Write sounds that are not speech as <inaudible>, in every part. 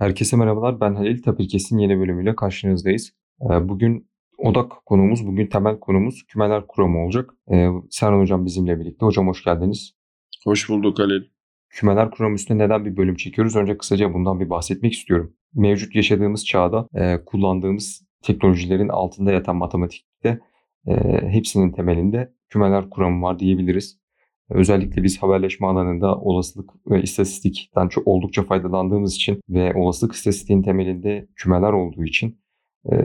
Herkese merhabalar. Ben Halil. Tapirkes'in yeni bölümüyle karşınızdayız. Ee, bugün odak konumuz, bugün temel konumuz kümeler kuramı olacak. Ee, Serhan Hocam bizimle birlikte. Hocam hoş geldiniz. Hoş bulduk Halil. Kümeler kuramı üstüne neden bir bölüm çekiyoruz? Önce kısaca bundan bir bahsetmek istiyorum. Mevcut yaşadığımız çağda e, kullandığımız teknolojilerin altında yatan matematikte e, hepsinin temelinde kümeler kuramı var diyebiliriz. Özellikle biz haberleşme alanında olasılık ve istatistikten çok oldukça faydalandığımız için ve olasılık istatistiğin temelinde kümeler olduğu için e,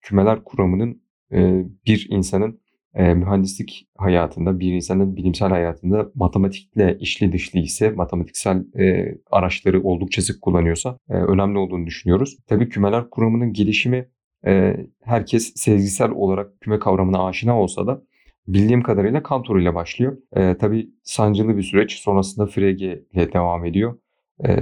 kümeler kuramının e, bir insanın e, mühendislik hayatında, bir insanın bilimsel hayatında matematikle işli dışlı ise, matematiksel e, araçları oldukça sık kullanıyorsa e, önemli olduğunu düşünüyoruz. Tabii kümeler kuramının gelişimi e, herkes sezgisel olarak küme kavramına aşina olsa da bildiğim kadarıyla Kantor ile başlıyor. E, tabii sancılı bir süreç. Sonrasında Frege ile devam ediyor. E,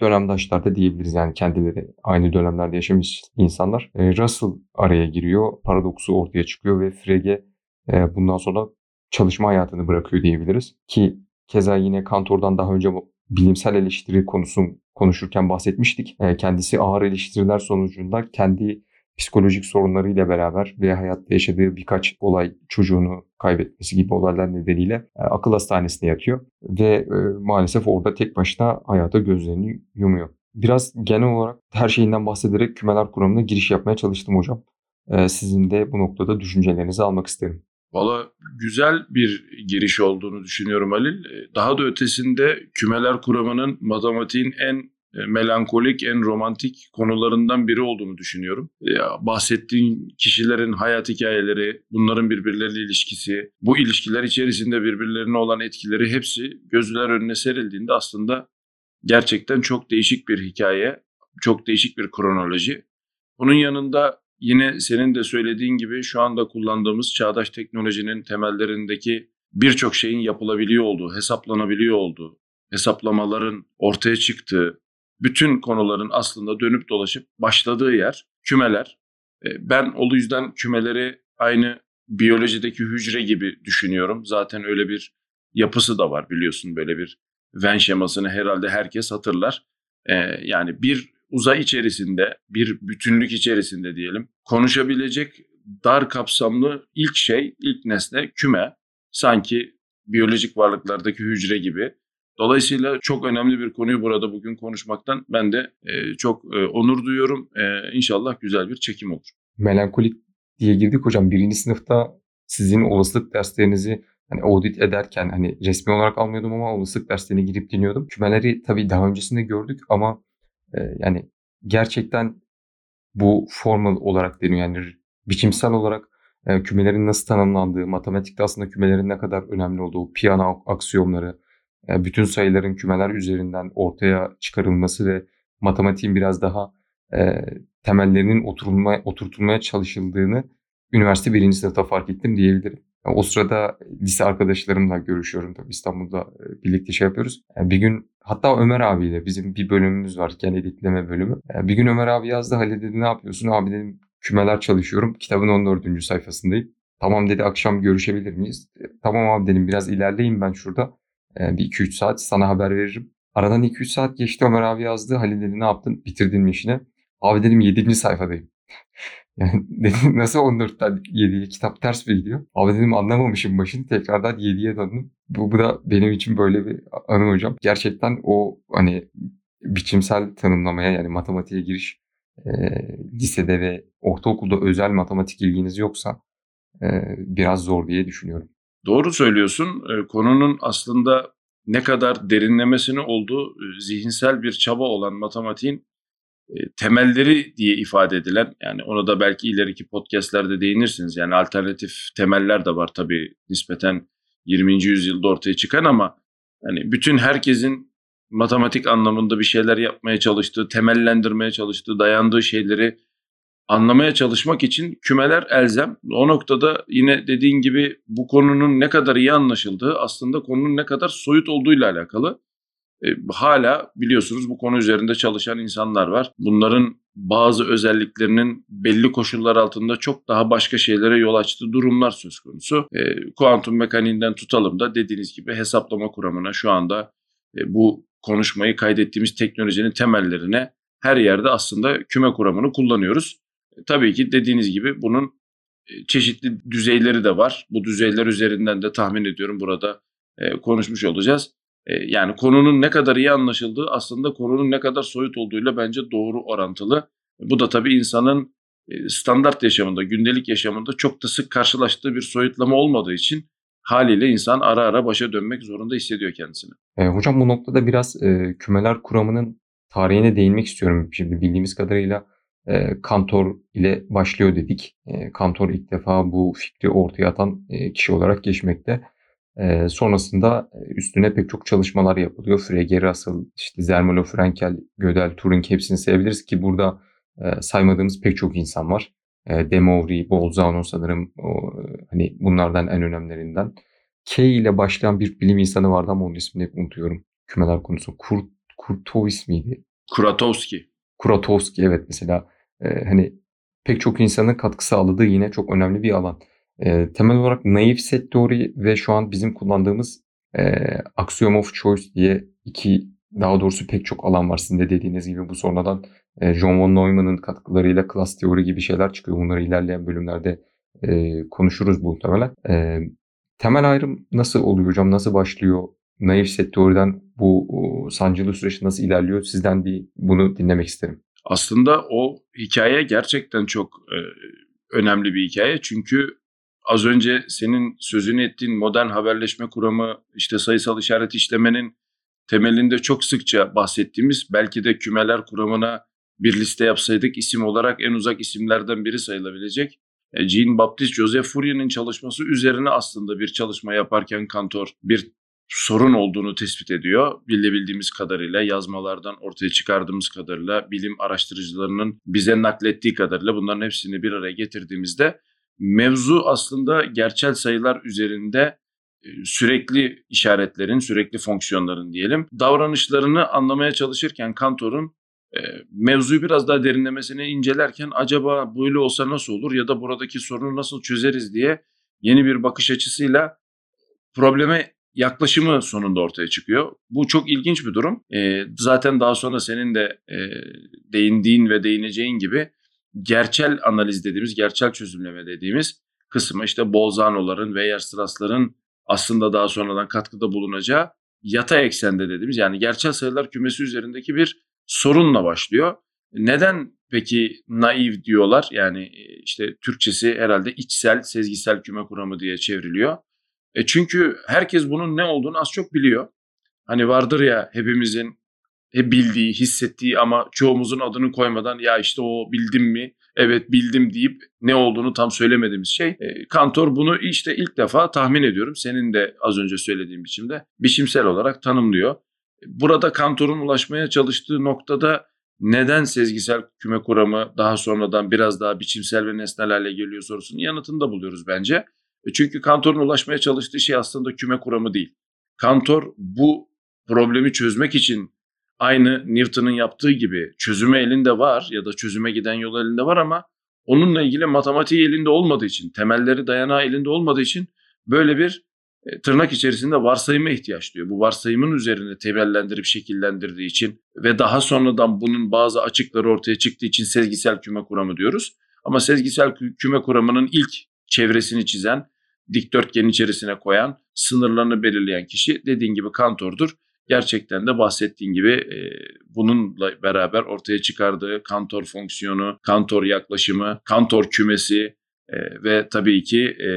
dönemdaşlar da diyebiliriz yani kendileri aynı dönemlerde yaşamış insanlar. E, Russell araya giriyor. Paradoksu ortaya çıkıyor ve Frege e, bundan sonra çalışma hayatını bırakıyor diyebiliriz. Ki keza yine Kantor'dan daha önce bilimsel eleştiri konusu konuşurken bahsetmiştik. E, kendisi ağır eleştiriler sonucunda kendi psikolojik sorunlarıyla beraber ve hayatta yaşadığı birkaç olay çocuğunu kaybetmesi gibi olaylar nedeniyle e, akıl hastanesine yatıyor ve e, maalesef orada tek başına hayata gözlerini yumuyor. Biraz genel olarak her şeyinden bahsederek kümeler kuramına giriş yapmaya çalıştım hocam. E, sizin de bu noktada düşüncelerinizi almak isterim. Valla güzel bir giriş olduğunu düşünüyorum Halil. Daha da ötesinde kümeler kuramının matematiğin en melankolik, en romantik konularından biri olduğunu düşünüyorum. Bahsettiğin kişilerin hayat hikayeleri, bunların birbirleriyle ilişkisi, bu ilişkiler içerisinde birbirlerine olan etkileri hepsi gözler önüne serildiğinde aslında gerçekten çok değişik bir hikaye, çok değişik bir kronoloji. Bunun yanında yine senin de söylediğin gibi şu anda kullandığımız çağdaş teknolojinin temellerindeki birçok şeyin yapılabiliyor olduğu, hesaplanabiliyor olduğu, hesaplamaların ortaya çıktığı, bütün konuların aslında dönüp dolaşıp başladığı yer kümeler. E, ben o yüzden kümeleri aynı biyolojideki hücre gibi düşünüyorum. Zaten öyle bir yapısı da var biliyorsun böyle bir Venn şemasını herhalde herkes hatırlar. E, yani bir uzay içerisinde, bir bütünlük içerisinde diyelim konuşabilecek dar kapsamlı ilk şey, ilk nesne küme. Sanki biyolojik varlıklardaki hücre gibi. Dolayısıyla çok önemli bir konuyu burada bugün konuşmaktan ben de e, çok e, onur duyuyorum. E, inşallah güzel bir çekim olur. Melankolik diye girdik hocam. Birinci sınıfta sizin olasılık derslerinizi hani audit ederken hani resmi olarak almıyordum ama olasılık derslerine girip dinliyordum. Kümeleri tabii daha öncesinde gördük ama e, yani gerçekten bu formal olarak deniyor. Yani biçimsel olarak e, kümelerin nasıl tanımlandığı, matematikte aslında kümelerin ne kadar önemli olduğu, piyano aksiyomları, bütün sayıların kümeler üzerinden ortaya çıkarılması ve matematiğin biraz daha e, temellerinin oturulmaya, oturtulmaya çalışıldığını üniversite birinci sınıfta fark ettim diyebilirim. O sırada lise arkadaşlarımla görüşüyorum tabii İstanbul'da e, birlikte şey yapıyoruz. E, bir gün hatta Ömer abiyle bizim bir bölümümüz var gen editleme bölümü. Bir gün Ömer abi yazdı Halil dedi ne yapıyorsun? Abi dedim kümeler çalışıyorum. Kitabın 14. sayfasındayım. Tamam dedi akşam görüşebilir miyiz? Tamam abi dedim biraz ilerleyin ben şurada. Bir 2-3 saat sana haber veririm. Aradan 2-3 saat geçti Ömer abi yazdı. Halil dedi ne yaptın? Bitirdin mi işini? Abi dedim 7. sayfadayım. <laughs> yani dedim nasıl 14'ten 7'ye kitap ters mi gidiyor? Abi dedim anlamamışım başını tekrardan 7'ye döndüm. Bu, bu da benim için böyle bir anı hocam. Gerçekten o hani biçimsel tanımlamaya yani matematiğe giriş e, lisede ve ortaokulda özel matematik ilginiz yoksa e, biraz zor diye düşünüyorum. Doğru söylüyorsun. E, konunun aslında ne kadar derinlemesine olduğu e, zihinsel bir çaba olan matematiğin e, temelleri diye ifade edilen yani onu da belki ileriki podcastlerde değinirsiniz. Yani alternatif temeller de var tabii nispeten 20. yüzyılda ortaya çıkan ama hani bütün herkesin matematik anlamında bir şeyler yapmaya çalıştığı, temellendirmeye çalıştığı, dayandığı şeyleri anlamaya çalışmak için kümeler elzem. O noktada yine dediğin gibi bu konunun ne kadar iyi anlaşıldığı aslında konunun ne kadar soyut olduğuyla alakalı. E, hala biliyorsunuz bu konu üzerinde çalışan insanlar var. Bunların bazı özelliklerinin belli koşullar altında çok daha başka şeylere yol açtığı durumlar söz konusu. E, kuantum mekaniğinden tutalım da dediğiniz gibi hesaplama kuramına şu anda e, bu konuşmayı, kaydettiğimiz teknolojinin temellerine her yerde aslında küme kuramını kullanıyoruz. E, tabii ki dediğiniz gibi bunun e, çeşitli düzeyleri de var. Bu düzeyler üzerinden de tahmin ediyorum burada e, konuşmuş olacağız. Yani konunun ne kadar iyi anlaşıldığı aslında konunun ne kadar soyut olduğuyla bence doğru orantılı. Bu da tabii insanın standart yaşamında, gündelik yaşamında çok da sık karşılaştığı bir soyutlama olmadığı için haliyle insan ara ara başa dönmek zorunda hissediyor kendisini. E, hocam bu noktada biraz e, kümeler kuramının tarihine değinmek istiyorum. Şimdi bildiğimiz kadarıyla e, Kantor ile başlıyor dedik. E, Kantor ilk defa bu fikri ortaya atan e, kişi olarak geçmekte. E, sonrasında üstüne pek çok çalışmalar yapılıyor. Frege, Russell, işte Zermelo, Frenkel, Gödel, Turing hepsini sayabiliriz ki burada e, saymadığımız pek çok insan var. E, Demoury, Bolzano sanırım o, hani bunlardan en önemlilerinden. K ile başlayan bir bilim insanı vardı ama onun ismini hep unutuyorum. Kümeler konusu. Kurt, Kurtovis miydi? Kuratowski. Kuratowski evet mesela hani pek çok insanın katkı sağladığı yine çok önemli bir alan. E, temel olarak naif set teori ve şu an bizim kullandığımız e, axiom of choice diye iki daha doğrusu pek çok alan var. Sizin de dediğiniz gibi bu sonradan e, John von Neumann'ın katkılarıyla klas teori gibi şeyler çıkıyor. Bunları ilerleyen bölümlerde e, konuşuruz muhtemelen. E, temel ayrım nasıl oluyor hocam? Nasıl başlıyor? Naif set teoriden bu o, sancılı süreç nasıl ilerliyor? Sizden bir bunu dinlemek isterim. Aslında o hikaye gerçekten çok e, önemli bir hikaye. Çünkü az önce senin sözünü ettiğin modern haberleşme kuramı, işte sayısal işaret işlemenin temelinde çok sıkça bahsettiğimiz belki de kümeler kuramına bir liste yapsaydık isim olarak en uzak isimlerden biri sayılabilecek e, Jean-Baptiste Joseph Fourier'in çalışması üzerine aslında bir çalışma yaparken Kantor bir sorun olduğunu tespit ediyor. Bilebildiğimiz kadarıyla yazmalardan ortaya çıkardığımız kadarıyla bilim araştırıcılarının bize naklettiği kadarıyla bunların hepsini bir araya getirdiğimizde mevzu aslında gerçel sayılar üzerinde e, sürekli işaretlerin, sürekli fonksiyonların diyelim davranışlarını anlamaya çalışırken Kantor'un e, mevzuyu biraz daha derinlemesine incelerken acaba böyle olsa nasıl olur ya da buradaki sorunu nasıl çözeriz diye yeni bir bakış açısıyla probleme yaklaşımı sonunda ortaya çıkıyor. Bu çok ilginç bir durum. E, zaten daha sonra senin de e, değindiğin ve değineceğin gibi gerçel analiz dediğimiz, gerçel çözümleme dediğimiz kısmı işte Bolzano'ların, Weierstrass'ların aslında daha sonradan katkıda bulunacağı yatay eksende dediğimiz yani gerçel sayılar kümesi üzerindeki bir sorunla başlıyor. Neden peki naif diyorlar? Yani işte Türkçesi herhalde içsel, sezgisel küme kuramı diye çevriliyor. E çünkü herkes bunun ne olduğunu az çok biliyor. Hani vardır ya hepimizin hep bildiği, hissettiği ama çoğumuzun adını koymadan ya işte o bildim mi? Evet bildim deyip ne olduğunu tam söylemediğimiz şey. E, Kantor bunu işte ilk defa tahmin ediyorum. Senin de az önce söylediğin biçimde biçimsel olarak tanımlıyor. Burada Kantor'un ulaşmaya çalıştığı noktada neden sezgisel küme kuramı daha sonradan biraz daha biçimsel ve nesnel geliyor sorusunun yanıtını da buluyoruz bence. E, çünkü Kantor'un ulaşmaya çalıştığı şey aslında küme kuramı değil. Kantor bu problemi çözmek için aynı Newton'un yaptığı gibi çözümü elinde var ya da çözüme giden yol elinde var ama onunla ilgili matematiği elinde olmadığı için, temelleri dayanağı elinde olmadığı için böyle bir e, tırnak içerisinde varsayıma ihtiyaç duyuyor. Bu varsayımın üzerine temellendirip şekillendirdiği için ve daha sonradan bunun bazı açıkları ortaya çıktığı için sezgisel küme kuramı diyoruz. Ama sezgisel küme kuramının ilk çevresini çizen dikdörtgenin içerisine koyan, sınırlarını belirleyen kişi dediğin gibi kantordur. Gerçekten de bahsettiğin gibi e, bununla beraber ortaya çıkardığı kantor fonksiyonu, kantor yaklaşımı, kantor kümesi e, ve tabii ki e,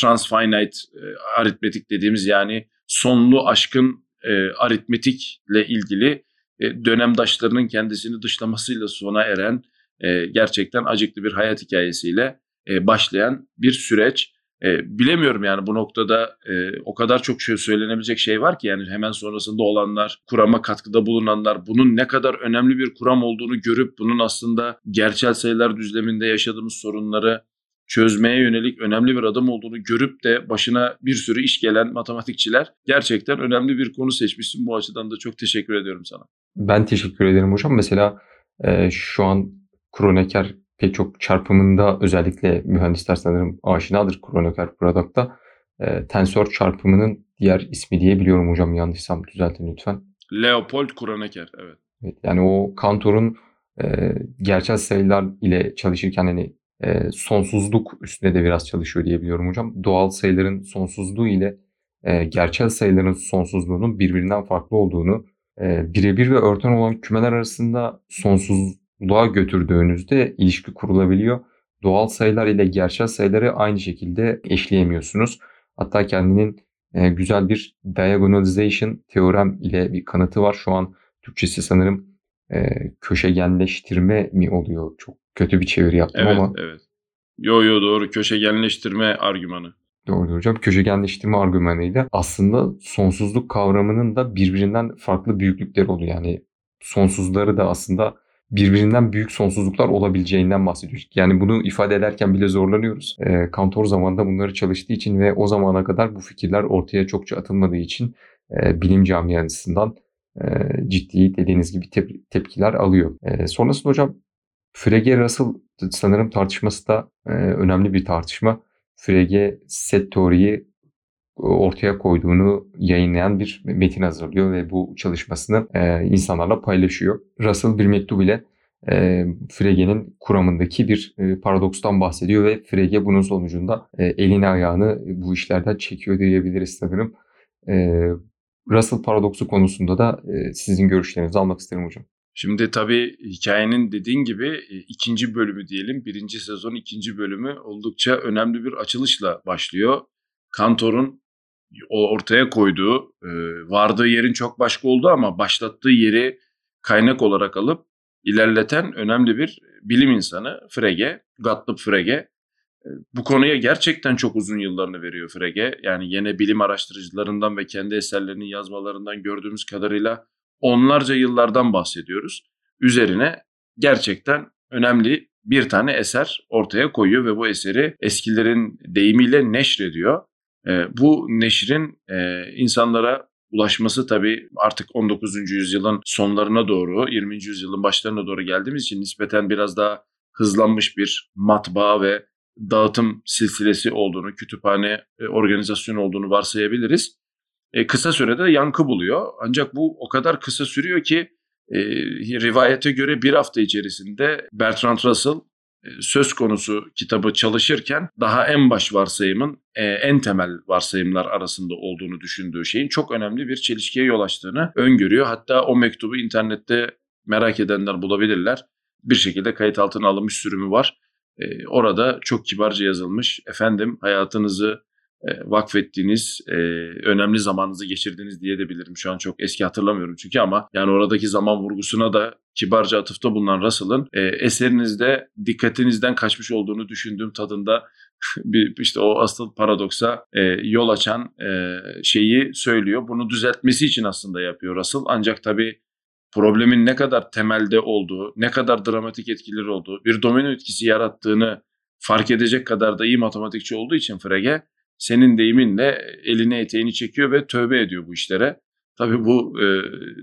transfinite e, aritmetik dediğimiz yani sonlu aşkın e, aritmetikle ilgili e, dönemdaşlarının kendisini dışlamasıyla sona eren e, gerçekten acıklı bir hayat hikayesiyle e, başlayan bir süreç. E, bilemiyorum yani bu noktada e, o kadar çok şey söylenebilecek şey var ki yani hemen sonrasında olanlar, kurama katkıda bulunanlar bunun ne kadar önemli bir kuram olduğunu görüp bunun aslında gerçel sayılar düzleminde yaşadığımız sorunları çözmeye yönelik önemli bir adım olduğunu görüp de başına bir sürü iş gelen matematikçiler gerçekten önemli bir konu seçmişsin. Bu açıdan da çok teşekkür ediyorum sana. Ben teşekkür ederim hocam. Mesela e, şu an Kronecker pek çok çarpımında özellikle mühendisler sanırım aşinadır Kronecker Product'ta. E, tensör çarpımının diğer ismi diye biliyorum hocam yanlışsam düzeltin lütfen. Leopold Kronecker evet. evet yani o Cantor'un e, gerçel sayılar ile çalışırken hani e, sonsuzluk üstüne de biraz çalışıyor diyebiliyorum hocam. Doğal sayıların sonsuzluğu ile e, gerçel sayıların sonsuzluğunun birbirinden farklı olduğunu e, birebir ve örten olan kümeler arasında sonsuzluğa götürdüğünüzde ilişki kurulabiliyor. Doğal sayılar ile gerçel sayıları aynı şekilde eşleyemiyorsunuz. Hatta kendinin e, güzel bir diagonalization teorem ile bir kanıtı var. Şu an Türkçesi sanırım e, köşegenleştirme mi oluyor? Çok kötü bir çeviri yaptım evet, ama. Evet. Yo yo doğru köşegenleştirme argümanı. Doğru hocam. Köşegenleştirme argümanıyla aslında sonsuzluk kavramının da birbirinden farklı büyüklükleri oluyor. Yani sonsuzları da aslında birbirinden büyük sonsuzluklar olabileceğinden bahsediyoruz. Yani bunu ifade ederken bile zorlanıyoruz. E, Kantor zamanında bunları çalıştığı için ve o zamana kadar bu fikirler ortaya çokça atılmadığı için e, bilim camiasından e, ciddi dediğiniz gibi tep- tepkiler alıyor. E, sonrasında hocam Frege Russell sanırım tartışması da e, önemli bir tartışma. Frege set teoriyi ortaya koyduğunu yayınlayan bir metin hazırlıyor ve bu çalışmasını e, insanlarla paylaşıyor. Russell bir mektup ile e, Frege'nin kuramındaki bir e, paradokstan bahsediyor ve Frege bunun sonucunda elini ayağını bu işlerden çekiyor diyebiliriz sanırım. E, Russell paradoksu konusunda da sizin görüşlerinizi almak isterim hocam. Şimdi tabii hikayenin dediğin gibi ikinci bölümü diyelim. Birinci sezon ikinci bölümü oldukça önemli bir açılışla başlıyor. Kantor'un ortaya koyduğu, e, vardığı yerin çok başka olduğu ama başlattığı yeri kaynak olarak alıp ilerleten önemli bir bilim insanı Frege, Gottlieb Frege. E, bu konuya gerçekten çok uzun yıllarını veriyor Frege. Yani yine bilim araştırıcılarından ve kendi eserlerinin yazmalarından gördüğümüz kadarıyla onlarca yıllardan bahsediyoruz. Üzerine gerçekten önemli bir tane eser ortaya koyuyor ve bu eseri eskilerin deyimiyle neşrediyor. E, bu neşrin e, insanlara ulaşması tabii artık 19. yüzyılın sonlarına doğru, 20. yüzyılın başlarına doğru geldiğimiz için nispeten biraz daha hızlanmış bir matbaa ve dağıtım silsilesi olduğunu, kütüphane e, organizasyonu olduğunu varsayabiliriz. E, kısa sürede yankı buluyor. Ancak bu o kadar kısa sürüyor ki e, rivayete göre bir hafta içerisinde Bertrand Russell söz konusu kitabı çalışırken daha en baş varsayımın e, en temel varsayımlar arasında olduğunu düşündüğü şeyin çok önemli bir çelişkiye yol açtığını öngörüyor. Hatta o mektubu internette merak edenler bulabilirler. Bir şekilde kayıt altına alınmış sürümü var. E, orada çok kibarca yazılmış. Efendim hayatınızı vakfettiğiniz, önemli zamanınızı geçirdiğiniz diye de bilirim. Şu an çok eski hatırlamıyorum çünkü ama yani oradaki zaman vurgusuna da kibarca atıfta bulunan Russell'ın eserinizde dikkatinizden kaçmış olduğunu düşündüğüm tadında <laughs> bir işte o asıl paradoksa yol açan şeyi söylüyor. Bunu düzeltmesi için aslında yapıyor Russell. Ancak tabii problemin ne kadar temelde olduğu, ne kadar dramatik etkileri olduğu, bir domino etkisi yarattığını fark edecek kadar da iyi matematikçi olduğu için Frege senin deyiminle elini eteğini çekiyor ve tövbe ediyor bu işlere. Tabii bu e,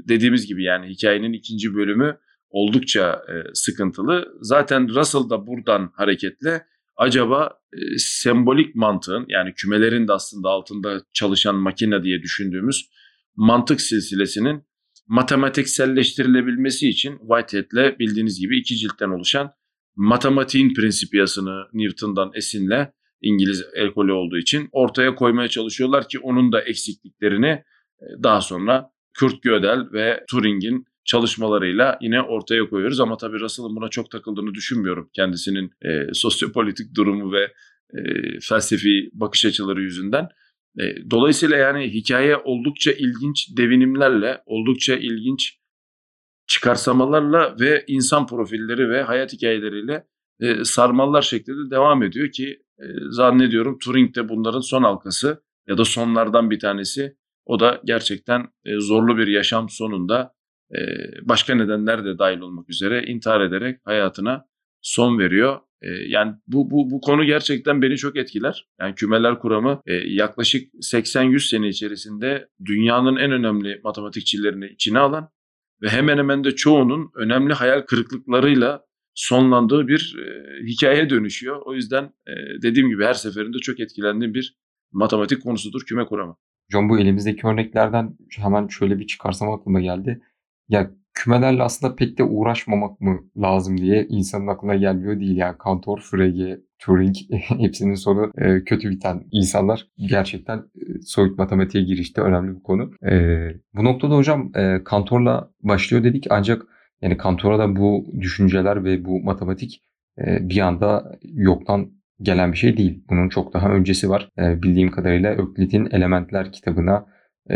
dediğimiz gibi yani hikayenin ikinci bölümü oldukça e, sıkıntılı. Zaten Russell da buradan hareketle acaba e, sembolik mantığın yani kümelerin de aslında altında çalışan makine diye düşündüğümüz mantık silsilesinin matematikselleştirilebilmesi için Whitehead'le bildiğiniz gibi iki ciltten oluşan matematiğin prinsipiyasını Newton'dan esinle İngiliz ekolü olduğu için ortaya koymaya çalışıyorlar ki onun da eksikliklerini daha sonra Kurt Gödel ve Turing'in çalışmalarıyla yine ortaya koyuyoruz. Ama tabii Russell'ın buna çok takıldığını düşünmüyorum. Kendisinin e, sosyopolitik durumu ve e, felsefi bakış açıları yüzünden. E, dolayısıyla yani hikaye oldukça ilginç devinimlerle, oldukça ilginç çıkarsamalarla ve insan profilleri ve hayat hikayeleriyle e, sarmallar şeklinde devam ediyor ki e, zannediyorum Turing de bunların son halkası ya da sonlardan bir tanesi. O da gerçekten e, zorlu bir yaşam sonunda e, başka nedenler de dahil olmak üzere intihar ederek hayatına son veriyor. E, yani bu, bu, bu konu gerçekten beni çok etkiler. Yani kümeler kuramı e, yaklaşık 80-100 sene içerisinde dünyanın en önemli matematikçilerini içine alan ve hemen hemen de çoğunun önemli hayal kırıklıklarıyla sonlandığı bir e, hikaye dönüşüyor. O yüzden e, dediğim gibi her seferinde çok etkilendiğim bir matematik konusudur küme kuramı. Hocam bu elimizdeki örneklerden hemen şöyle bir çıkarsam aklıma geldi. Ya kümelerle aslında pek de uğraşmamak mı lazım diye insanın aklına gelmiyor değil yani. Kantor, Frege, Turing <laughs> hepsinin sonu e, kötü biten insanlar. Gerçekten e, soyut matematiğe girişte önemli bir konu. E, bu noktada hocam e, Kantor'la başlıyor dedik ancak yani Kantor'a da bu düşünceler ve bu matematik e, bir anda yoktan gelen bir şey değil. Bunun çok daha öncesi var. E, bildiğim kadarıyla Öklit'in Elementler kitabına e,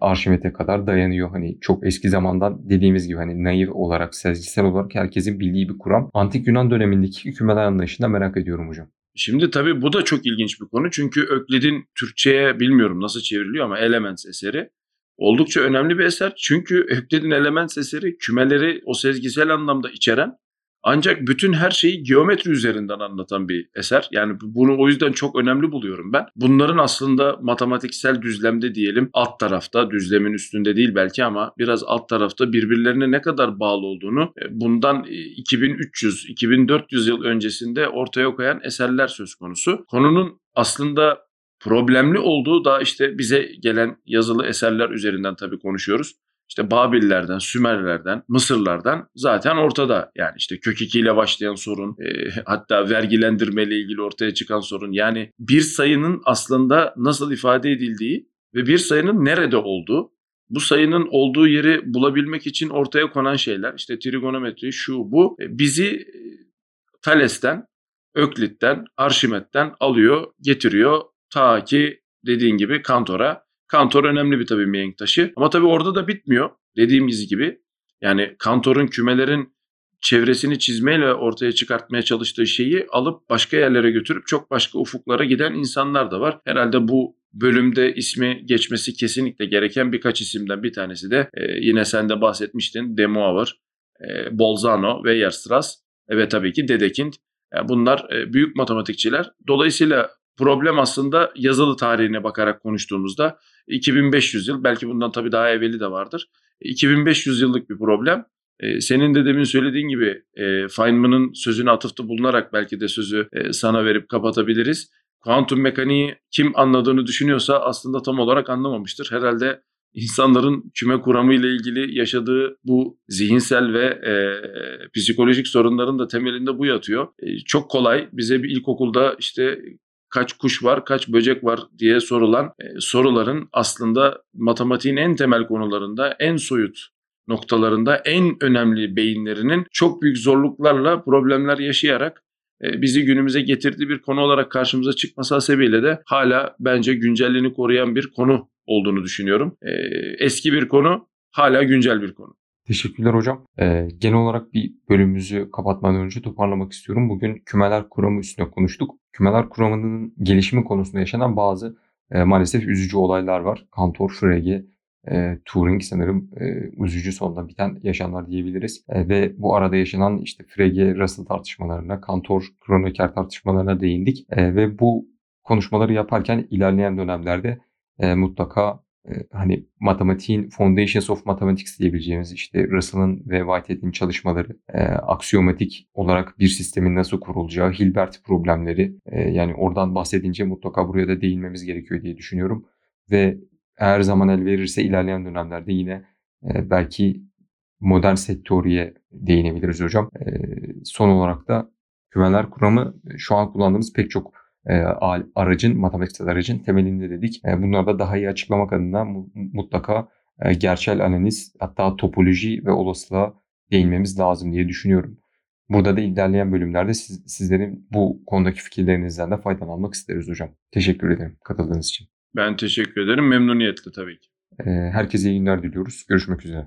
Arşimet'e kadar dayanıyor. Hani çok eski zamandan dediğimiz gibi hani naif olarak, sezgisel olarak herkesin bildiği bir kuram. Antik Yunan dönemindeki kümeler anlayışında merak ediyorum hocam. Şimdi tabii bu da çok ilginç bir konu. Çünkü Öklid'in Türkçe'ye bilmiyorum nasıl çevriliyor ama Elements eseri oldukça önemli bir eser. Çünkü Öklid'in Elements eseri kümeleri o sezgisel anlamda içeren ancak bütün her şeyi geometri üzerinden anlatan bir eser. Yani bunu o yüzden çok önemli buluyorum ben. Bunların aslında matematiksel düzlemde diyelim alt tarafta düzlemin üstünde değil belki ama biraz alt tarafta birbirlerine ne kadar bağlı olduğunu e, bundan 2300-2400 yıl öncesinde ortaya koyan eserler söz konusu. Konunun aslında problemli olduğu da işte bize gelen yazılı eserler üzerinden tabii konuşuyoruz işte Babillerden, Sümerlerden, Mısırlardan zaten ortada. Yani işte kök 2 ile başlayan sorun, e, hatta vergilendirme ile ilgili ortaya çıkan sorun. Yani bir sayının aslında nasıl ifade edildiği ve bir sayının nerede olduğu, bu sayının olduğu yeri bulabilmek için ortaya konan şeyler, işte trigonometri, şu bu, e, bizi e, Thales'ten, Öklit'ten, Arşimet'ten alıyor, getiriyor ta ki dediğin gibi Kantor'a Kantor önemli bir tabii mihenk taşı. Ama tabii orada da bitmiyor. Dediğimiz gibi yani Kantor'un kümelerin çevresini çizmeyle ortaya çıkartmaya çalıştığı şeyi alıp başka yerlere götürüp çok başka ufuklara giden insanlar da var. Herhalde bu bölümde ismi geçmesi kesinlikle gereken birkaç isimden bir tanesi de e, yine sen de bahsetmiştin De Moivre, e, Bolzano ve Yerstras e, ve tabii ki Dedekind. Yani bunlar e, büyük matematikçiler. Dolayısıyla problem aslında yazılı tarihine bakarak konuştuğumuzda 2500 yıl belki bundan tabii daha evveli de vardır. 2500 yıllık bir problem. Ee, senin de demin söylediğin gibi e, Feynman'ın sözüne atıfta bulunarak belki de sözü e, sana verip kapatabiliriz. Kuantum mekaniği kim anladığını düşünüyorsa aslında tam olarak anlamamıştır. Herhalde insanların küme kuramı ile ilgili yaşadığı bu zihinsel ve e, psikolojik sorunların da temelinde bu yatıyor. E, çok kolay bize bir ilkokulda işte kaç kuş var, kaç böcek var diye sorulan e, soruların aslında matematiğin en temel konularında, en soyut noktalarında en önemli beyinlerinin çok büyük zorluklarla problemler yaşayarak e, bizi günümüze getirdiği bir konu olarak karşımıza çıkması hasebiyle de hala bence güncelliğini koruyan bir konu olduğunu düşünüyorum. E, eski bir konu, hala güncel bir konu. Teşekkürler hocam. Ee, genel olarak bir bölümümüzü kapatmadan önce toparlamak istiyorum. Bugün kümeler kuramı üstüne konuştuk. Kümeler kuramının gelişimi konusunda yaşanan bazı e, maalesef üzücü olaylar var. Kantor, Frege, e, Turing sanırım e, üzücü sonunda biten yaşanlar diyebiliriz. E, ve bu arada yaşanan işte Frege, Russell tartışmalarına, Kantor, Kronecker tartışmalarına değindik. E, ve bu konuşmaları yaparken ilerleyen dönemlerde e, mutlaka hani matematiğin Foundations of Mathematics diyebileceğimiz işte Russell'ın ve Whitehead'in çalışmaları, e, aksiyomatik olarak bir sistemin nasıl kurulacağı, Hilbert problemleri e, yani oradan bahsedince mutlaka buraya da değinmemiz gerekiyor diye düşünüyorum. Ve eğer zaman el verirse ilerleyen dönemlerde yine e, belki modern set teoriye değinebiliriz hocam. E, son olarak da kümeler kuramı şu an kullandığımız pek çok aracın, matematiksel aracın temelinde dedik. E, bunları da daha iyi açıklamak adına mutlaka e, gerçel analiz hatta topoloji ve olasılığa değinmemiz lazım diye düşünüyorum. Burada da ilerleyen bölümlerde siz, sizlerin bu konudaki fikirlerinizden de faydalanmak isteriz hocam. Teşekkür ederim katıldığınız için. Ben teşekkür ederim. Memnuniyetle tabii ki. Herkese iyi günler diliyoruz. Görüşmek üzere.